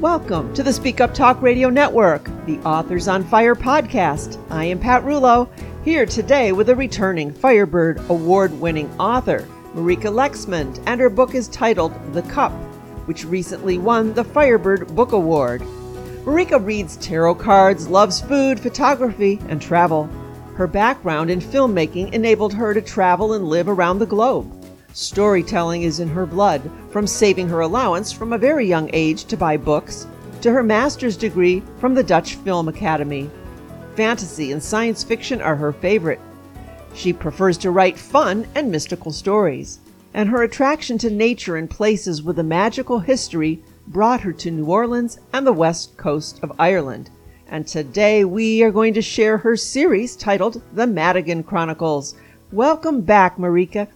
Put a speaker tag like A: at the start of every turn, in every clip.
A: Welcome to the Speak Up Talk Radio Network, the Authors on Fire podcast. I am Pat Rullo, here today with a returning Firebird Award winning author, Marieke Lexmond, and her book is titled The Cup, which recently won the Firebird Book Award. Marieke reads tarot cards, loves food, photography, and travel. Her background in filmmaking enabled her to travel and live around the globe. Storytelling is in her blood, from saving her allowance from a very young age to buy books, to her master's degree from the Dutch Film Academy. Fantasy and science fiction are her favorite. She prefers to write fun and mystical stories, and her attraction to nature and places with a magical history brought her to New Orleans and the west coast of Ireland. And today we are going to share her series titled The Madigan Chronicles. Welcome back, Marieke.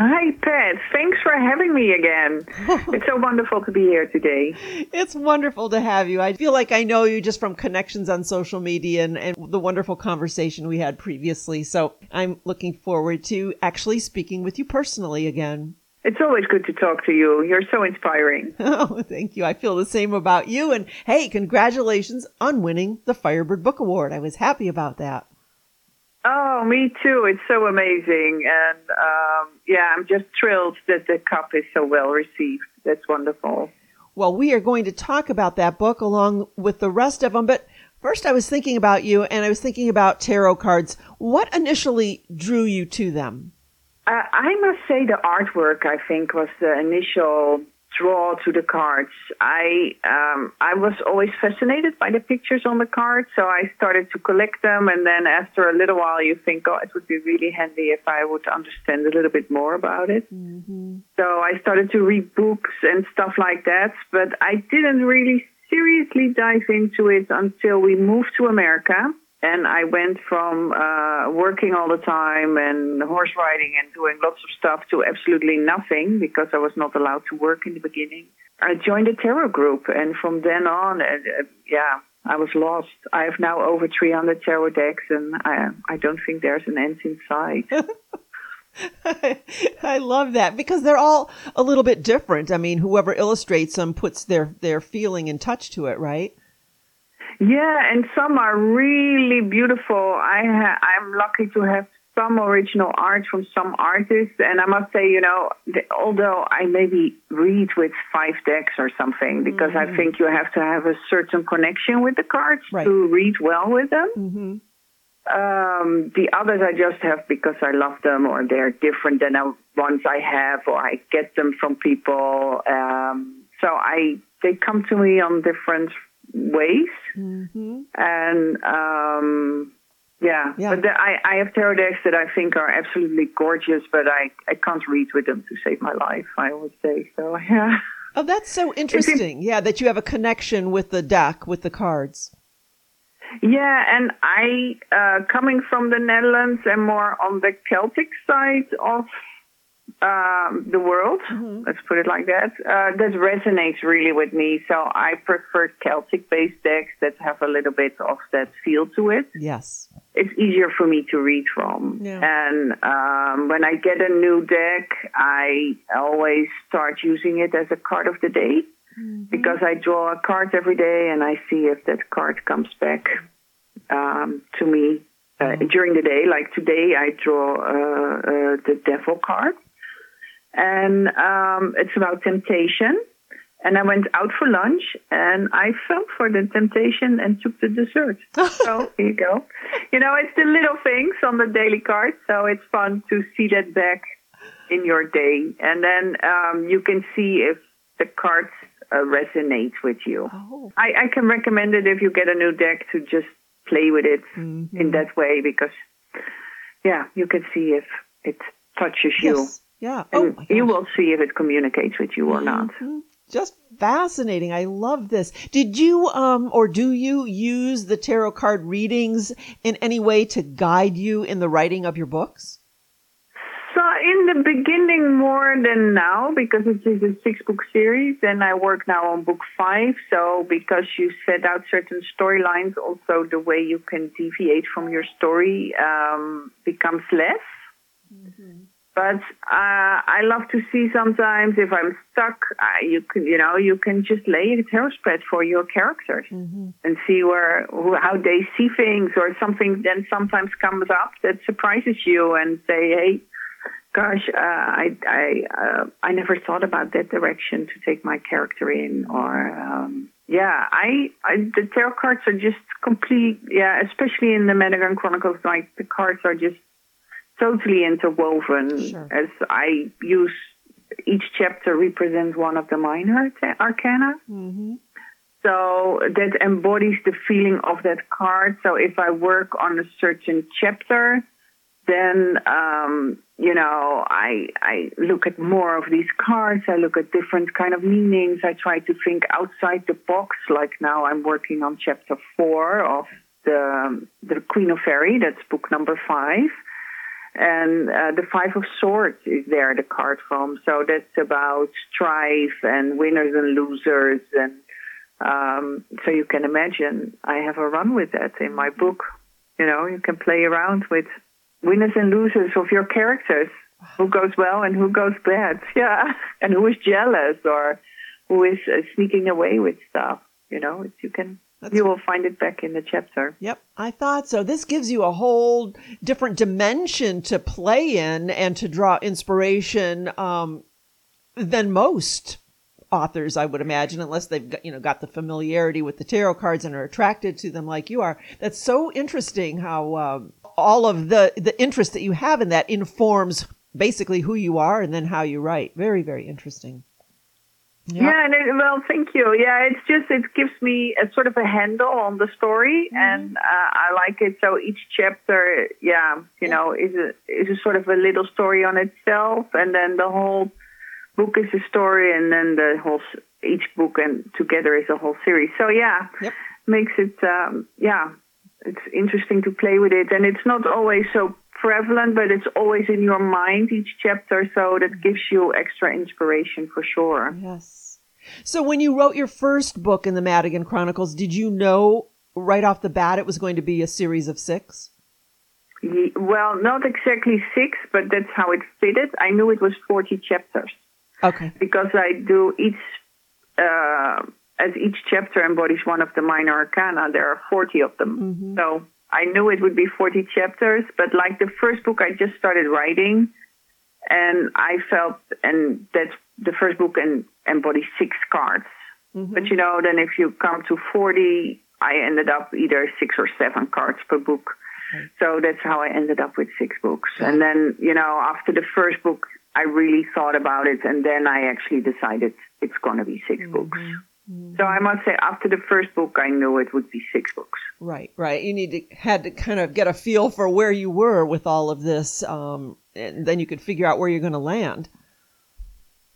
B: Hi, Pat. Thanks for having me again. it's so wonderful to be here today.
A: It's wonderful to have you. I feel like I know you just from connections on social media and, and the wonderful conversation we had previously. So I'm looking forward to actually speaking with you personally again.
B: It's always good to talk to you. You're so inspiring.
A: Oh, thank you. I feel the same about you. And hey, congratulations on winning the Firebird Book Award. I was happy about that.
B: Oh, me too. It's so amazing. And um, yeah, I'm just thrilled that the cup is so well received. That's wonderful.
A: Well, we are going to talk about that book along with the rest of them. But first, I was thinking about you and I was thinking about tarot cards. What initially drew you to them?
B: Uh, I must say the artwork, I think, was the initial draw to the cards. I um, I was always fascinated by the pictures on the cards, so I started to collect them. And then after a little while, you think, oh, it would be really handy if I would understand a little bit more about it. Mm-hmm. So I started to read books and stuff like that, but I didn't really seriously dive into it until we moved to America and I went from uh, working all the time and horse riding and doing lots of stuff to absolutely nothing because I was not allowed to work in the beginning. I joined a tarot group, and from then on, uh, uh, yeah, I was lost. I have now over 300 tarot decks, and I, I don't think there's an end in sight.
A: I love that because they're all a little bit different. I mean, whoever illustrates them puts their their feeling and touch to it, right?
B: Yeah, and some are really beautiful. I ha- I'm lucky to have some original art from some artists, and I must say, you know, the, although I maybe read with five decks or something, because mm-hmm. I think you have to have a certain connection with the cards right. to read well with them. Mm-hmm. Um, the others I just have because I love them, or they're different than the ones I have, or I get them from people. Um, so I they come to me on different ways. Mm-hmm. And um, yeah, yeah. but the, I, I have tarot decks that I think are absolutely gorgeous, but I, I can't read with them to save my life, I would say. So, yeah.
A: Oh, that's so interesting. yeah, that you have a connection with the deck, with the cards.
B: Yeah, and I, uh, coming from the Netherlands and more on the Celtic side of um, the world. Mm-hmm. Let's put it like that. Uh, that resonates really with me. So I prefer Celtic-based decks that have a little bit of that feel to it.
A: Yes,
B: it's easier for me to read from. Yeah. And um, when I get a new deck, I always start using it as a card of the day mm-hmm. because I draw a card every day and I see if that card comes back um, to me uh, mm-hmm. during the day. Like today, I draw uh, uh, the devil card and um, it's about temptation. And I went out for lunch and I fell for the temptation and took the dessert. so here you go. You know, it's the little things on the daily card. So it's fun to see that back in your day. And then um, you can see if the cards uh, resonate with you. Oh. I, I, can recommend it if you get a new deck to just play with it mm-hmm. in that way because, yeah, you can see if it touches yes. you
A: yeah.
B: And oh you will see if it communicates with you or not.
A: Mm-hmm. Just fascinating. I love this. Did you um or do you use the tarot card readings in any way to guide you in the writing of your books?
B: So in the beginning more than now because it is a six book series and I work now on book five. So because you set out certain storylines, also the way you can deviate from your story um, becomes less. But uh, I love to see sometimes if I'm stuck, uh, you can you know you can just lay a tarot spread for your characters mm-hmm. and see where who, how they see things or something. Then sometimes comes up that surprises you and say, hey, gosh, uh, I I uh, I never thought about that direction to take my character in or. Um, yeah, I, I the tarot cards are just complete. Yeah, especially in the Madigan Chronicles, like the cards are just totally interwoven. Sure. As I use each chapter represents one of the minor arcana. Mm-hmm. So that embodies the feeling of that card. So if I work on a certain chapter, then um, you know I I look at more of these cards. I look at different kind of meanings. I try to think outside the box. Like now, I'm working on chapter four of the the Queen of Fairy. That's book number five, and uh, the Five of Swords is there the card from. So that's about strife and winners and losers, and um, so you can imagine I have a run with that in my book. You know, you can play around with winners and losers of your characters. Who goes well and who goes bad? Yeah, and who is jealous or who is uh, sneaking away with stuff. You know, you can that's you will find it back in the chapter.
A: Yep, I thought so. This gives you a whole different dimension to play in and to draw inspiration um, than most authors, I would imagine, unless they've got, you know got the familiarity with the tarot cards and are attracted to them like you are. That's so interesting how um, all of the the interest that you have in that informs basically who you are and then how you write. Very very interesting.
B: Yeah, yeah and it, well, thank you. Yeah, it's just it gives me a sort of a handle on the story, mm-hmm. and uh, I like it. So each chapter, yeah, you yeah. know, is a is a sort of a little story on itself, and then the whole book is a story, and then the whole each book and together is a whole series. So yeah, yep. makes it um, yeah it's interesting to play with it, and it's not always so prevalent, but it's always in your mind each chapter, so that gives you extra inspiration for sure.
A: Yes. So when you wrote your first book in the Madigan Chronicles, did you know right off the bat it was going to be a series of six?
B: Well, not exactly six, but that's how it fitted. I knew it was 40 chapters.
A: Okay.
B: Because I do each uh, as each chapter embodies one of the minor arcana, there are 40 of them. Mm-hmm. So I knew it would be 40 chapters, but like the first book I just started writing, and I felt, and that's the first book and embodies six cards. Mm-hmm. But you know, then if you come to 40, I ended up either six or seven cards per book. Right. So that's how I ended up with six books. Right. And then, you know, after the first book, I really thought about it, and then I actually decided it's going to be 6 mm-hmm. books. So I must say, after the first book, I knew it would be six books.
A: Right, right. You need to had to kind of get a feel for where you were with all of this, um, and then you could figure out where you're going to land.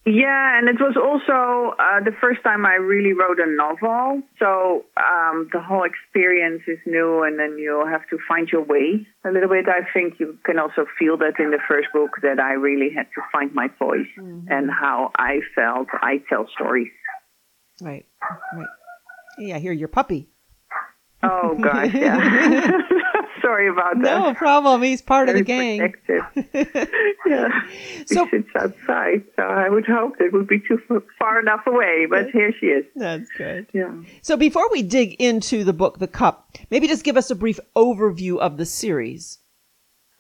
B: Yeah, and it was also uh, the first time I really wrote a novel. So um, the whole experience is new, and then you have to find your way a little bit. I think you can also feel that in the first book that I really had to find my voice mm-hmm. and how I felt I tell stories.
A: Right. Right. Hey, I hear your puppy.
B: Oh gosh, yeah. Sorry about that.
A: No problem. He's part Very of the gang.
B: yeah. So, he sits outside, so I would hope it would be too far enough away, but here she is.
A: That's good. Yeah. So before we dig into the book, The Cup, maybe just give us a brief overview of the series.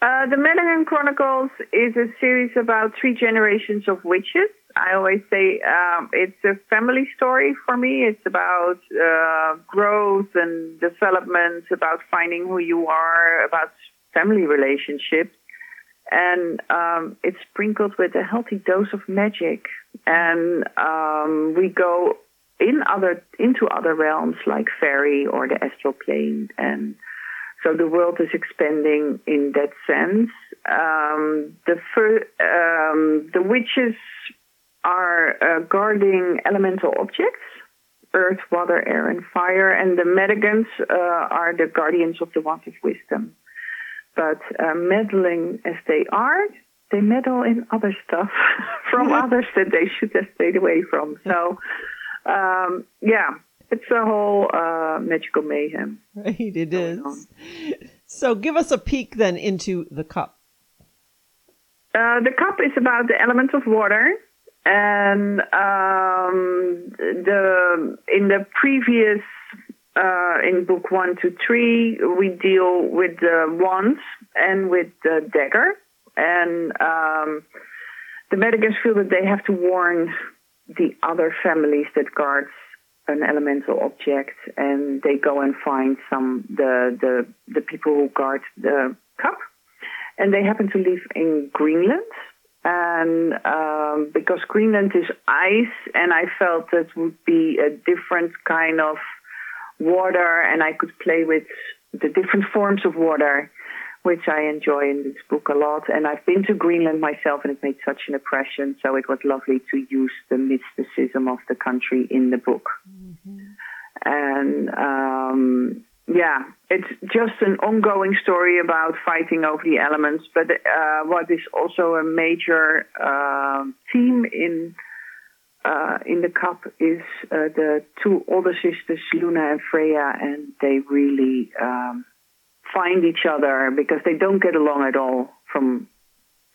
B: Uh, the Madigan Chronicles is a series about three generations of witches I always say um, it's a family story for me. It's about uh, growth and development, about finding who you are, about family relationships, and um, it's sprinkled with a healthy dose of magic. And um, we go in other into other realms like fairy or the astral plane, and so the world is expanding in that sense. Um, the fir- um, the witches are uh, guarding elemental objects earth, water, air, and fire. And the Madigans uh, are the guardians of the wand of wisdom. But uh, meddling as they are, they meddle in other stuff from others that they should have stayed away from. So, um, yeah, it's a whole uh, magical mayhem.
A: Right, it is. On. So, give us a peek then into the cup.
B: Uh, the cup is about the element of water, and um, the in the previous uh, in book one to three, we deal with the wands and with the dagger, and um, the Madigans feel that they have to warn the other families that guards an elemental object, and they go and find some the the the people who guard the cup, and they happen to live in Greenland. And um, because Greenland is ice, and I felt that would be a different kind of water, and I could play with the different forms of water which I enjoy in this book a lot. And I've been to Greenland myself and it made such an impression. So it was lovely to use the mysticism of the country in the book. Mm-hmm. And, um, yeah, it's just an ongoing story about fighting over the elements. But uh, what is also a major uh, theme in uh, in the cup is uh, the two older sisters, Luna and Freya, and they really um, find each other because they don't get along at all from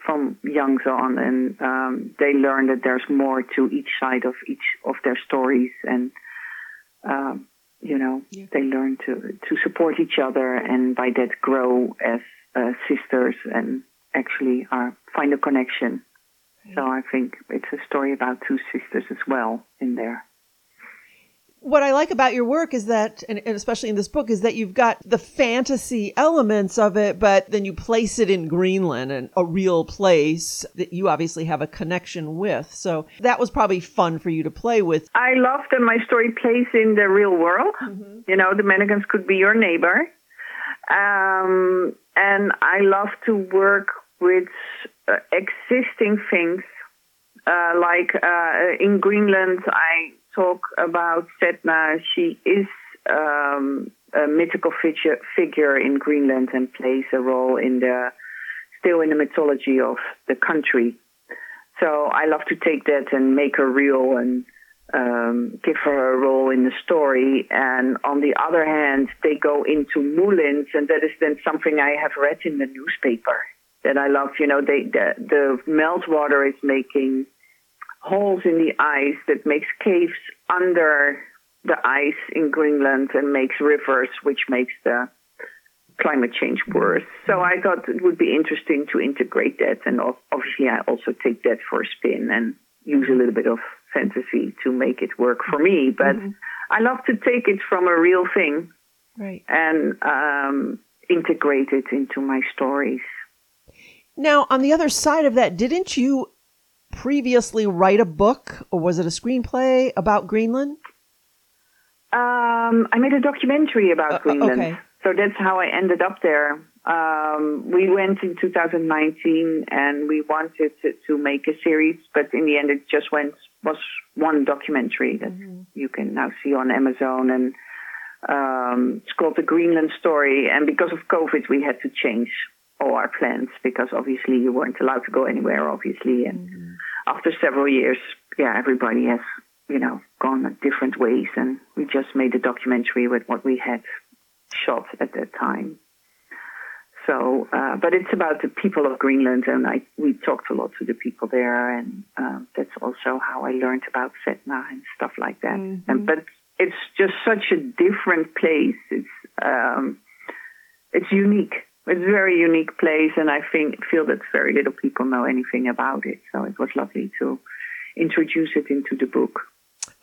B: from young on, and um, they learn that there's more to each side of each of their stories, and um, you know yeah. they learn to to support each other, and by that grow as uh, sisters, and actually uh, find a connection. So I think it's a story about two sisters as well in there
A: what I like about your work is that, and, especially in this book, is that you've got the fantasy elements of it, but then you place it in Greenland and a real place that you obviously have a connection with. So that was probably fun for you to play with.
B: I love that my story plays in the real world. Mm-hmm. You know, the Madigans could be your neighbor. Um, and I love to work with uh, existing things. Uh, like uh, in Greenland, I talk about Sedna, she is um, a mythical figure, figure in Greenland and plays a role in the still in the mythology of the country. So I love to take that and make her real and um, give her a role in the story. And on the other hand, they go into moulins, and that is then something I have read in the newspaper that I love. You know, they, the, the meltwater is making holes in the ice that makes caves under the ice in Greenland and makes rivers, which makes the climate change worse. So I thought it would be interesting to integrate that. And obviously, I also take that for a spin and use a little bit of fantasy to make it work for me. But mm-hmm. I love to take it from a real thing
A: right.
B: and um, integrate it into my stories.
A: Now, on the other side of that, didn't you previously write a book or was it a screenplay about Greenland?
B: Um, I made a documentary about uh, Greenland. Okay. So that's how I ended up there. Um, we went in 2019 and we wanted to, to, make a series, but in the end it just went was one documentary that mm-hmm. you can now see on Amazon and um, it's called the Greenland Story. And because of COVID, we had to change all our plans because obviously you weren't allowed to go anywhere, obviously. And mm-hmm. After several years, yeah, everybody has, you know, gone different ways. And we just made a documentary with what we had shot at that time. So, uh, but it's about the people of Greenland, and I we talked a lot to the people there, and uh, that's also how I learned about Sedna and stuff like that. Mm-hmm. And but it's just such a different place. It's um, it's unique it's a very unique place, and I think feel that very little people know anything about it. So it was lovely to introduce it into the book.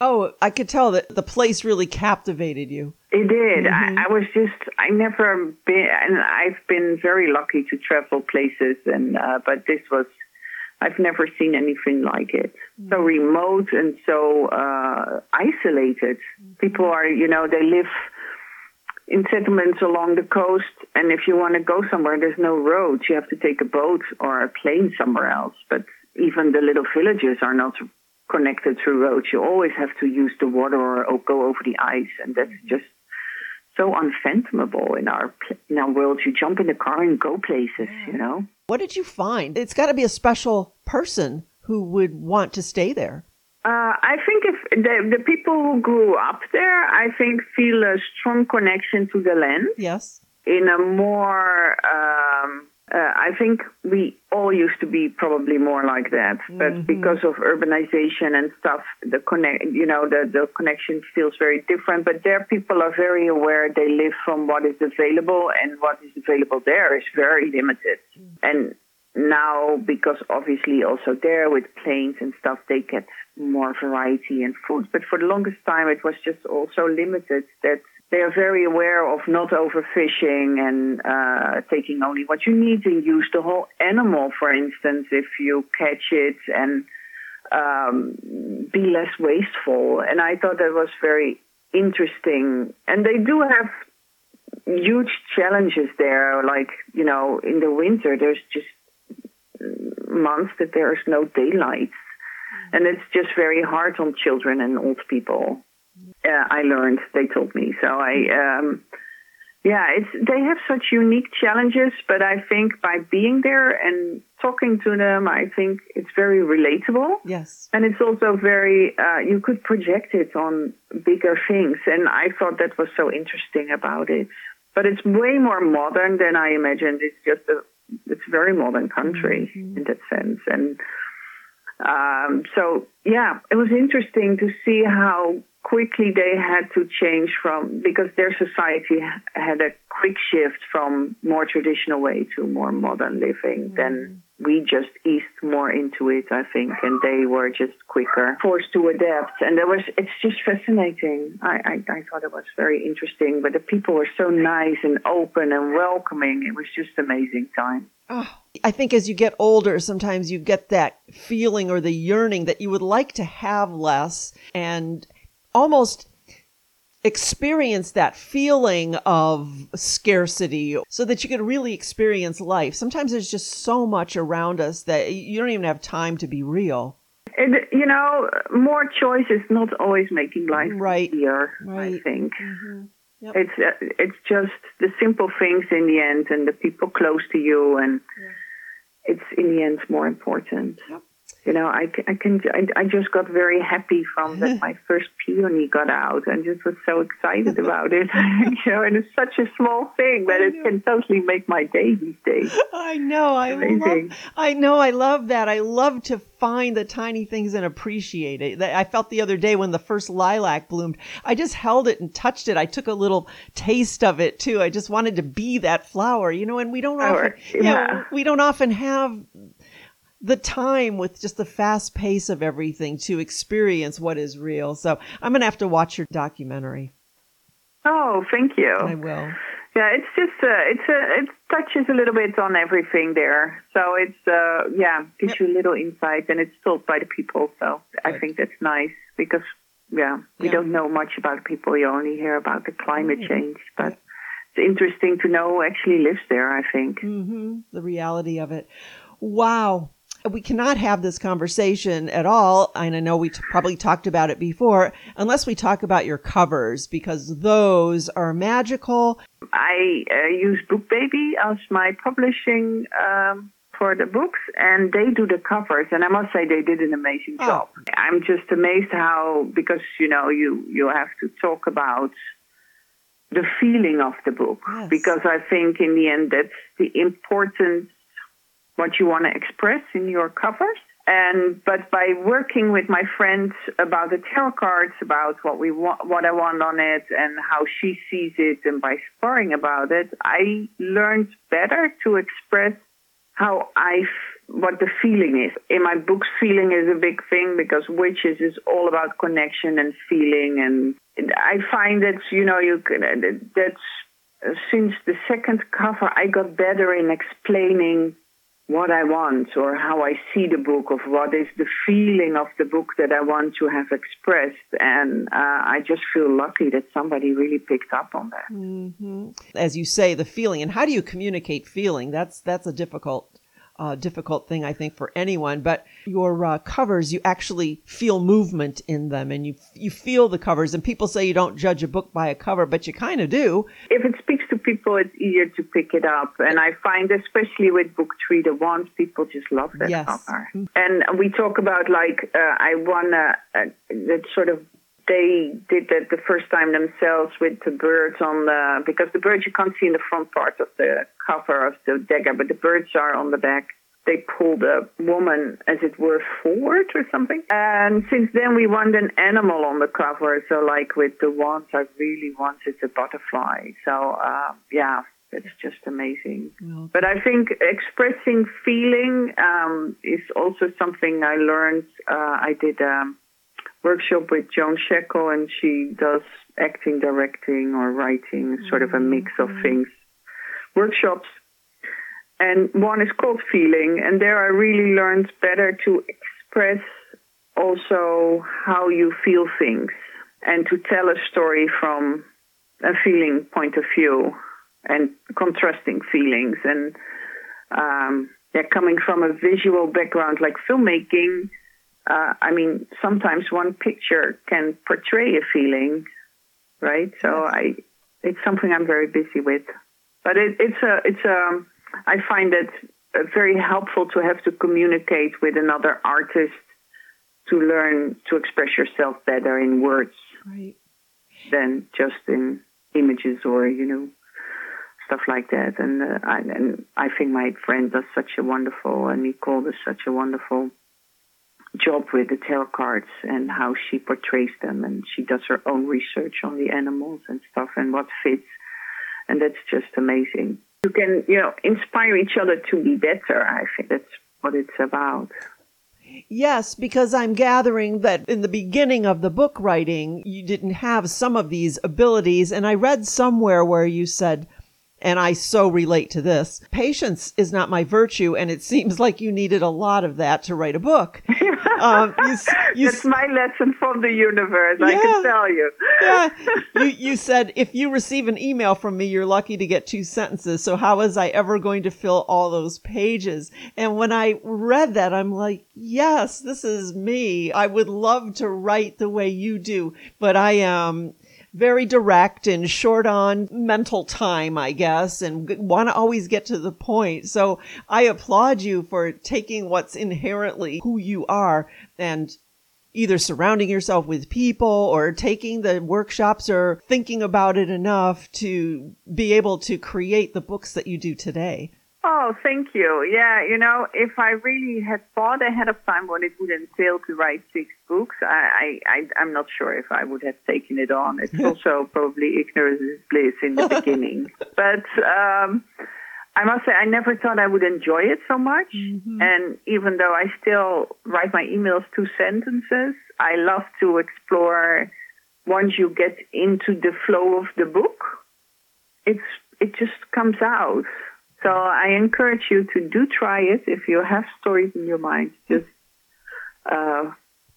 A: Oh, I could tell that the place really captivated you.
B: It did. Mm-hmm. I, I, was just, I never been, and I've been very lucky to travel places, and uh, but this was, I've never seen anything like it. Mm-hmm. So remote and so uh, isolated. Mm-hmm. People are, you know, they live in settlements along the coast. And if you want to go somewhere, there's no roads. You have to take a boat or a plane somewhere else. But even the little villages are not connected through roads. You always have to use the water or go over the ice. And that's mm-hmm. just so unfathomable in our in our world. You jump in the car and go places, you know.
A: What did you find? It's got to be a special person who would want to stay there.
B: Uh, I think if the, the people who grew up there, I think feel a strong connection to the land.
A: Yes.
B: In a more um, Uh, I think we all used to be probably more like that, but mm-hmm. because of urbanization and stuff, the connect, you know, the the connection feels very different. But there, people are very aware. They live from what is available, and what is available there is very limited. Mm-hmm. And now, because obviously also there with planes and stuff, they get more variety in food. But for the longest time, it was just also limited that they are very aware of not overfishing and uh, taking only what you need and use the whole animal, for instance, if you catch it and um, be less wasteful. And I thought that was very interesting. And they do have huge challenges there. Like, you know, in the winter, there's just months that there's no daylight. And it's just very hard on children and old people uh, I learned. They told me. So I, um, yeah, it's they have such unique challenges, but I think by being there and talking to them, I think it's very relatable.
A: Yes,
B: and it's also very uh, you could project it on bigger things, and I thought that was so interesting about it. But it's way more modern than I imagined. It's just a it's a very modern country mm-hmm. in that sense, and um, so yeah, it was interesting to see how quickly they had to change from because their society had a quick shift from more traditional way to more modern living mm. then we just eased more into it i think and they were just quicker forced to adapt. And there was it's just fascinating. I, I i thought it was very interesting but the people were so nice and open and welcoming. It was just amazing time.
A: Oh, I think as you get older, sometimes you get that feeling or the yearning that you would like to have less. And almost experience that feeling of scarcity so that you can really experience life. Sometimes there's just so much around us that you don't even have time to be real.
B: And, you know, more choice is not always making life
A: right.
B: easier,
A: right.
B: I think.
A: Mm-hmm. Yep.
B: It's uh, it's just the simple things in the end and the people close to you and yeah. It's in the end more important.
A: Yep
B: you know, I, I can, I, I just got very happy from that my first peony got out and just was so excited about it. you know, and it's such a small thing, but it can totally make my day these days.
A: I know. I Amazing. love, I know. I love that. I love to find the tiny things and appreciate it. I felt the other day when the first lilac bloomed, I just held it and touched it. I took a little taste of it too. I just wanted to be that flower, you know, and we don't often, yeah. You know, we don't often have the time with just the fast pace of everything to experience what is real. So I'm going to have to watch your documentary.
B: Oh, thank you.
A: I will.
B: Yeah, it's just uh, it's uh, it touches a little bit on everything there. So it's uh, yeah gives yep. you a little insight, and it's told by the people. So Good. I think that's nice because yeah we yeah. don't know much about people. You only hear about the climate mm-hmm. change, but it's interesting to know who actually lives there. I think
A: mm-hmm. the reality of it. Wow we cannot have this conversation at all. And I know we t- probably talked about it before, unless we talk about your covers because those are magical.
B: I uh, use BookBaby as my publishing um, for the books, and they do the covers. And I must say, they did an amazing oh. job. I'm just amazed how because you know you you have to talk about the feeling of the book yes. because I think in the end that's the important what you want to express in your covers. And but by working with my friends about the tarot cards, about what we want, what I want on it, and how she sees it, and by sparring about it, I learned better to express how I what the feeling is. In my books, feeling is a big thing because witches is all about connection and feeling, and I find that you know you can that's since the second cover I got better in explaining what I want or how I see the book, of what is the feeling of the book that I want to have expressed. And uh, I just feel lucky that somebody really picked up on that.
A: Mm-hmm. As you say, the feeling, and how do you communicate feeling? That's that's a difficult uh, difficult thing, I think, for anyone. But your uh, covers, you actually feel movement in them, and you you feel the covers. And people say you don't judge a book by a cover, but you kind of do.
B: If it speaks to people, it's easier to pick it up. And I find, especially with book three, the ones people just love that
A: yes.
B: cover. And we talk about like uh, I want a, a, that sort of they did that the first time themselves with the birds on the because the birds you can't see in the front part of the cover of the dagger, but the birds are on the back. They pulled a woman, as it were, forward or something. And since then, we want an animal on the cover. So, like with the ones I really wanted a butterfly. So, uh, yeah, it's just amazing. Well, but I think expressing feeling um, is also something I learned. Uh, I did a workshop with Joan Shekel, and she does acting, directing, or writing, sort of a mix of mm-hmm. things. Workshops. And one is called Feeling, and there I really learned better to express also how you feel things and to tell a story from a feeling point of view and contrasting feelings. And um, yeah, coming from a visual background like filmmaking, uh, I mean, sometimes one picture can portray a feeling, right? So I, it's something I'm very busy with. But it, it's a, it's a, I find it very helpful to have to communicate with another artist to learn to express yourself better in words right. than just in images or you know stuff like that. And uh, I, and I think my friend does such a wonderful, and Nicole does such a wonderful job with the tarot cards and how she portrays them, and she does her own research on the animals and stuff and what fits, and that's just amazing. You can, you know, inspire each other to be better. I think that's what it's about.
A: Yes, because I'm gathering that in the beginning of the book writing, you didn't have some of these abilities. And I read somewhere where you said, and I so relate to this. Patience is not my virtue, and it seems like you needed a lot of that to write a book.
B: um, you, you, That's my lesson from the universe. Yeah, I can tell you.
A: yeah, you you said if you receive an email from me, you're lucky to get two sentences. So how was I ever going to fill all those pages? And when I read that, I'm like, yes, this is me. I would love to write the way you do, but I am very direct and short on mental time, I guess, and want to always get to the point. So I applaud you for taking what's inherently who you are and either surrounding yourself with people or taking the workshops or thinking about it enough to be able to create the books that you do today.
B: Oh, thank you. Yeah, you know, if I really had thought ahead of time what it would entail to write six books, I, I, I am not sure if I would have taken it on. It's also probably ignorance is bliss in the beginning, but um, I must say I never thought I would enjoy it so much. Mm-hmm. And even though I still write my emails two sentences, I love to explore. Once you get into the flow of the book, it's it just comes out. So I encourage you to do try it if you have stories in your mind. Just, uh,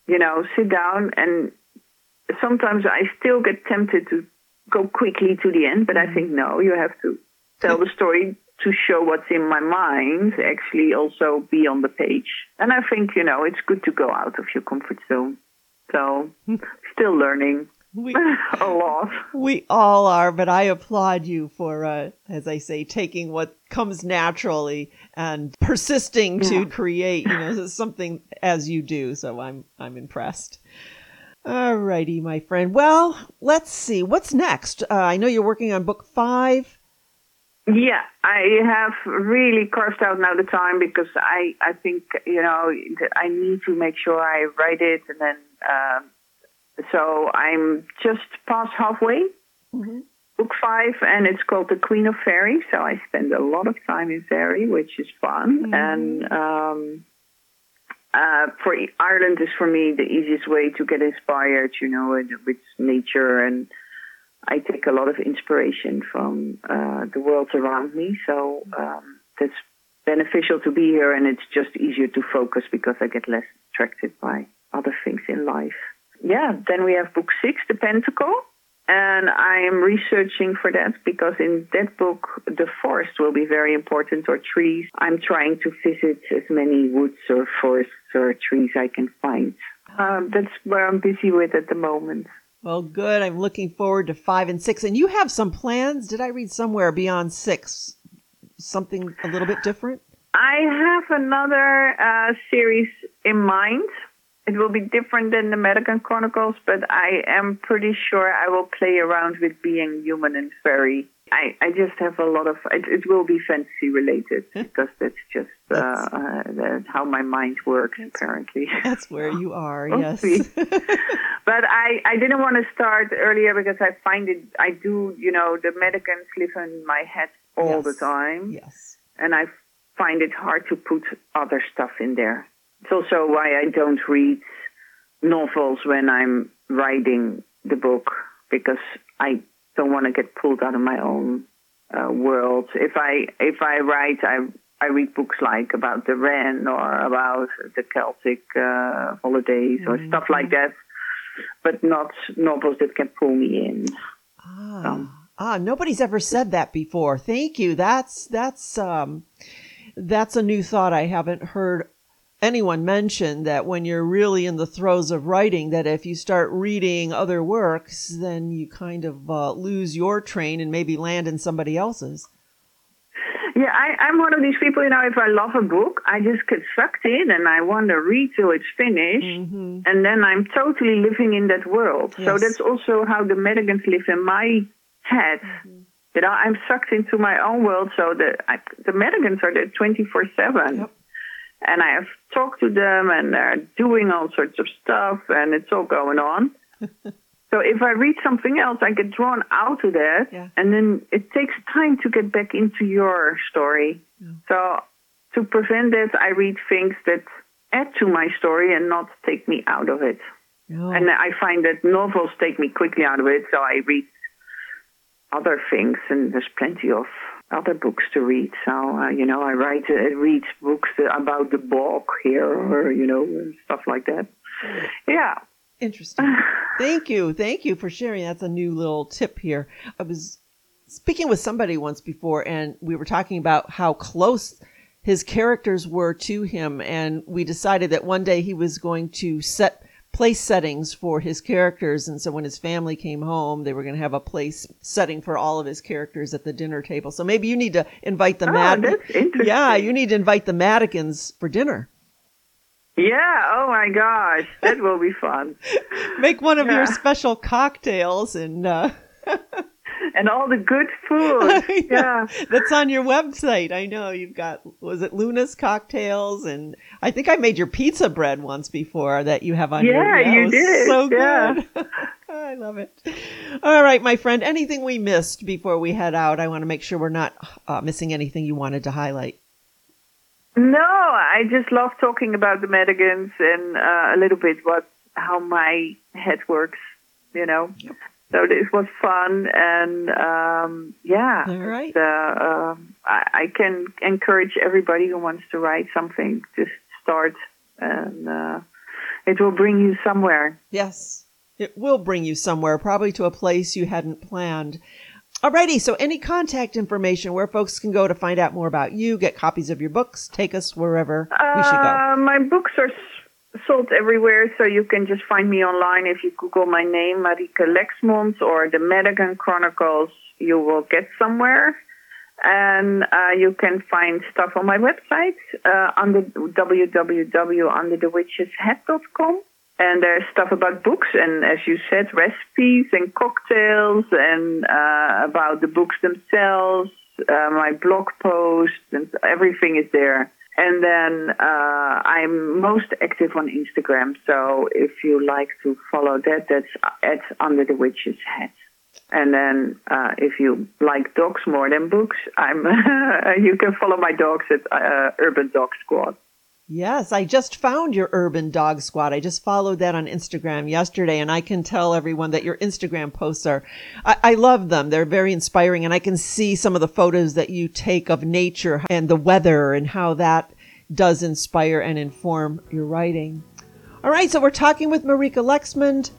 B: you know, sit down and sometimes I still get tempted to go quickly to the end, but I think no, you have to tell the story to show what's in my mind actually also be on the page. And I think, you know, it's good to go out of your comfort zone. So still learning. We, a lot.
A: We all are, but I applaud you for, uh, as I say, taking what comes naturally and persisting yeah. to create, you know, something as you do. So I'm, I'm impressed. All righty, my friend. Well, let's see. What's next? Uh, I know you're working on book five.
B: Yeah, I have really carved out now the time because I, I think, you know, I need to make sure I write it and then, um, so I'm just past halfway, mm-hmm. book five, and it's called The Queen of Fairy. So I spend a lot of time in fairy, which is fun. Mm-hmm. And um, uh, for Ireland is for me the easiest way to get inspired, you know, with nature and. I take a lot of inspiration from uh, the world around me, so um, that's beneficial to be here, and it's just easier to focus because I get less distracted by other things in life yeah, then we have book six, The Pentacle. And I am researching for that because in that book, the forest will be very important or trees. I'm trying to visit as many woods or forests or trees I can find. Um, that's where I'm busy with at the moment.
A: Well, good. I'm looking forward to five and six. And you have some plans. Did I read somewhere beyond six? Something a little bit different?
B: I have another uh, series in mind it will be different than the Madigan Chronicles, but I am pretty sure I will play around with being human and fairy. I, I just have a lot of, it, it will be fantasy related because that's just uh, that's, uh, that's how my mind works, apparently.
A: That's where you are, yes.
B: but I, I didn't want to start earlier because I find it, I do, you know, the Madigans live in my head all yes. the time.
A: Yes.
B: And I find it hard to put other stuff in there. It's also why I don't read novels when I'm writing the book because I don't want to get pulled out of my own uh, world. If I if I write, I I read books like about the Wren or about the Celtic uh, holidays mm-hmm. or stuff like that, but not novels that can pull me in.
A: Ah. Um, ah, nobody's ever said that before. Thank you. That's that's um, that's a new thought I haven't heard anyone mention that when you're really in the throes of writing that if you start reading other works then you kind of uh, lose your train and maybe land in somebody else's
B: yeah I, am one of these people you know if i love a book i just get sucked in and i want to read till it's finished mm-hmm. and then i'm totally living in that world yes. so that's also how the Madigans live in my head mm-hmm. you know i'm sucked into my own world so the I, the Madigans are there 24 7 and I have talked to them and they're doing all sorts of stuff and it's all going on. so if I read something else, I get drawn out of that yeah. and then it takes time to get back into your story. Yeah. So to prevent that, I read things that add to my story and not take me out of it. Oh. And I find that novels take me quickly out of it, so I read other things, and there's plenty of other books to read. So uh, you know, I write uh, read books about the bog here, or you know, stuff like that. Yeah.
A: Interesting. Thank you. Thank you for sharing. That's a new little tip here. I was speaking with somebody once before, and we were talking about how close his characters were to him, and we decided that one day he was going to set place settings for his characters. And so when his family came home, they were going to have a place setting for all of his characters at the dinner table. So maybe you need to invite the
B: oh, Mad-
A: Yeah, you need to invite the Madigans for dinner.
B: Yeah, oh my gosh, that will be fun.
A: Make one of yeah. your special cocktails and uh
B: and all the good food. yeah.
A: That's on your website. I know you've got, was it Luna's cocktails? And I think I made your pizza bread once before that you have on
B: yeah,
A: your,
B: yeah, you did.
A: So
B: yeah.
A: good. I love it. All right, my friend, anything we missed before we head out? I want to make sure we're not uh, missing anything you wanted to highlight.
B: No, I just love talking about the Madigans and uh, a little bit what how my head works, you know. Yep so this was fun and um, yeah.
A: All right.
B: Uh, uh, I, I, can encourage everybody who wants to write something just start and uh, it will bring you somewhere.
A: Yes. It will bring you somewhere probably to a place you hadn't planned. Alrighty, so any contact information where folks can go to find out more about you, get copies of your books, take us wherever we should go.
B: Uh, my books are everywhere, so you can just find me online if you Google my name, Marieke Lexmond, or the Madigan Chronicles. You will get somewhere. And uh, you can find stuff on my website uh, under www.underthewitcheshat.com. And there's stuff about books and, as you said, recipes and cocktails and uh, about the books themselves, uh, my blog posts, and everything is there. And then uh, I'm most active on Instagram. So if you like to follow that, that's at Under the Witch's Hat. And then uh, if you like dogs more than books, I'm you can follow my dogs at uh, Urban Dog Squad.
A: Yes, I just found your Urban Dog Squad. I just followed that on Instagram yesterday, and I can tell everyone that your Instagram posts are, I, I, love them. They're very inspiring, and I can see some of the photos that you take of nature and the weather and how that does inspire and inform your writing. All right, so we're talking with Marieke Lexmond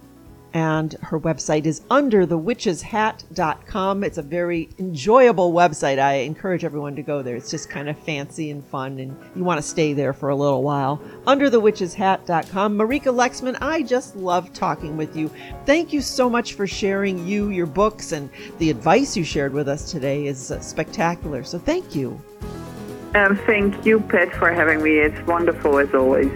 A: and her website is underthewitcheshat.com. It's a very enjoyable website. I encourage everyone to go there. It's just kind of fancy and fun, and you want to stay there for a little while. Underthewitcheshat.com. Marieke Lexmond, I just love talking with you. Thank you so much for sharing you, your books, and the advice you shared with us today is spectacular. So thank you.
B: Um, thank you, Pat, for having me. It's wonderful as always.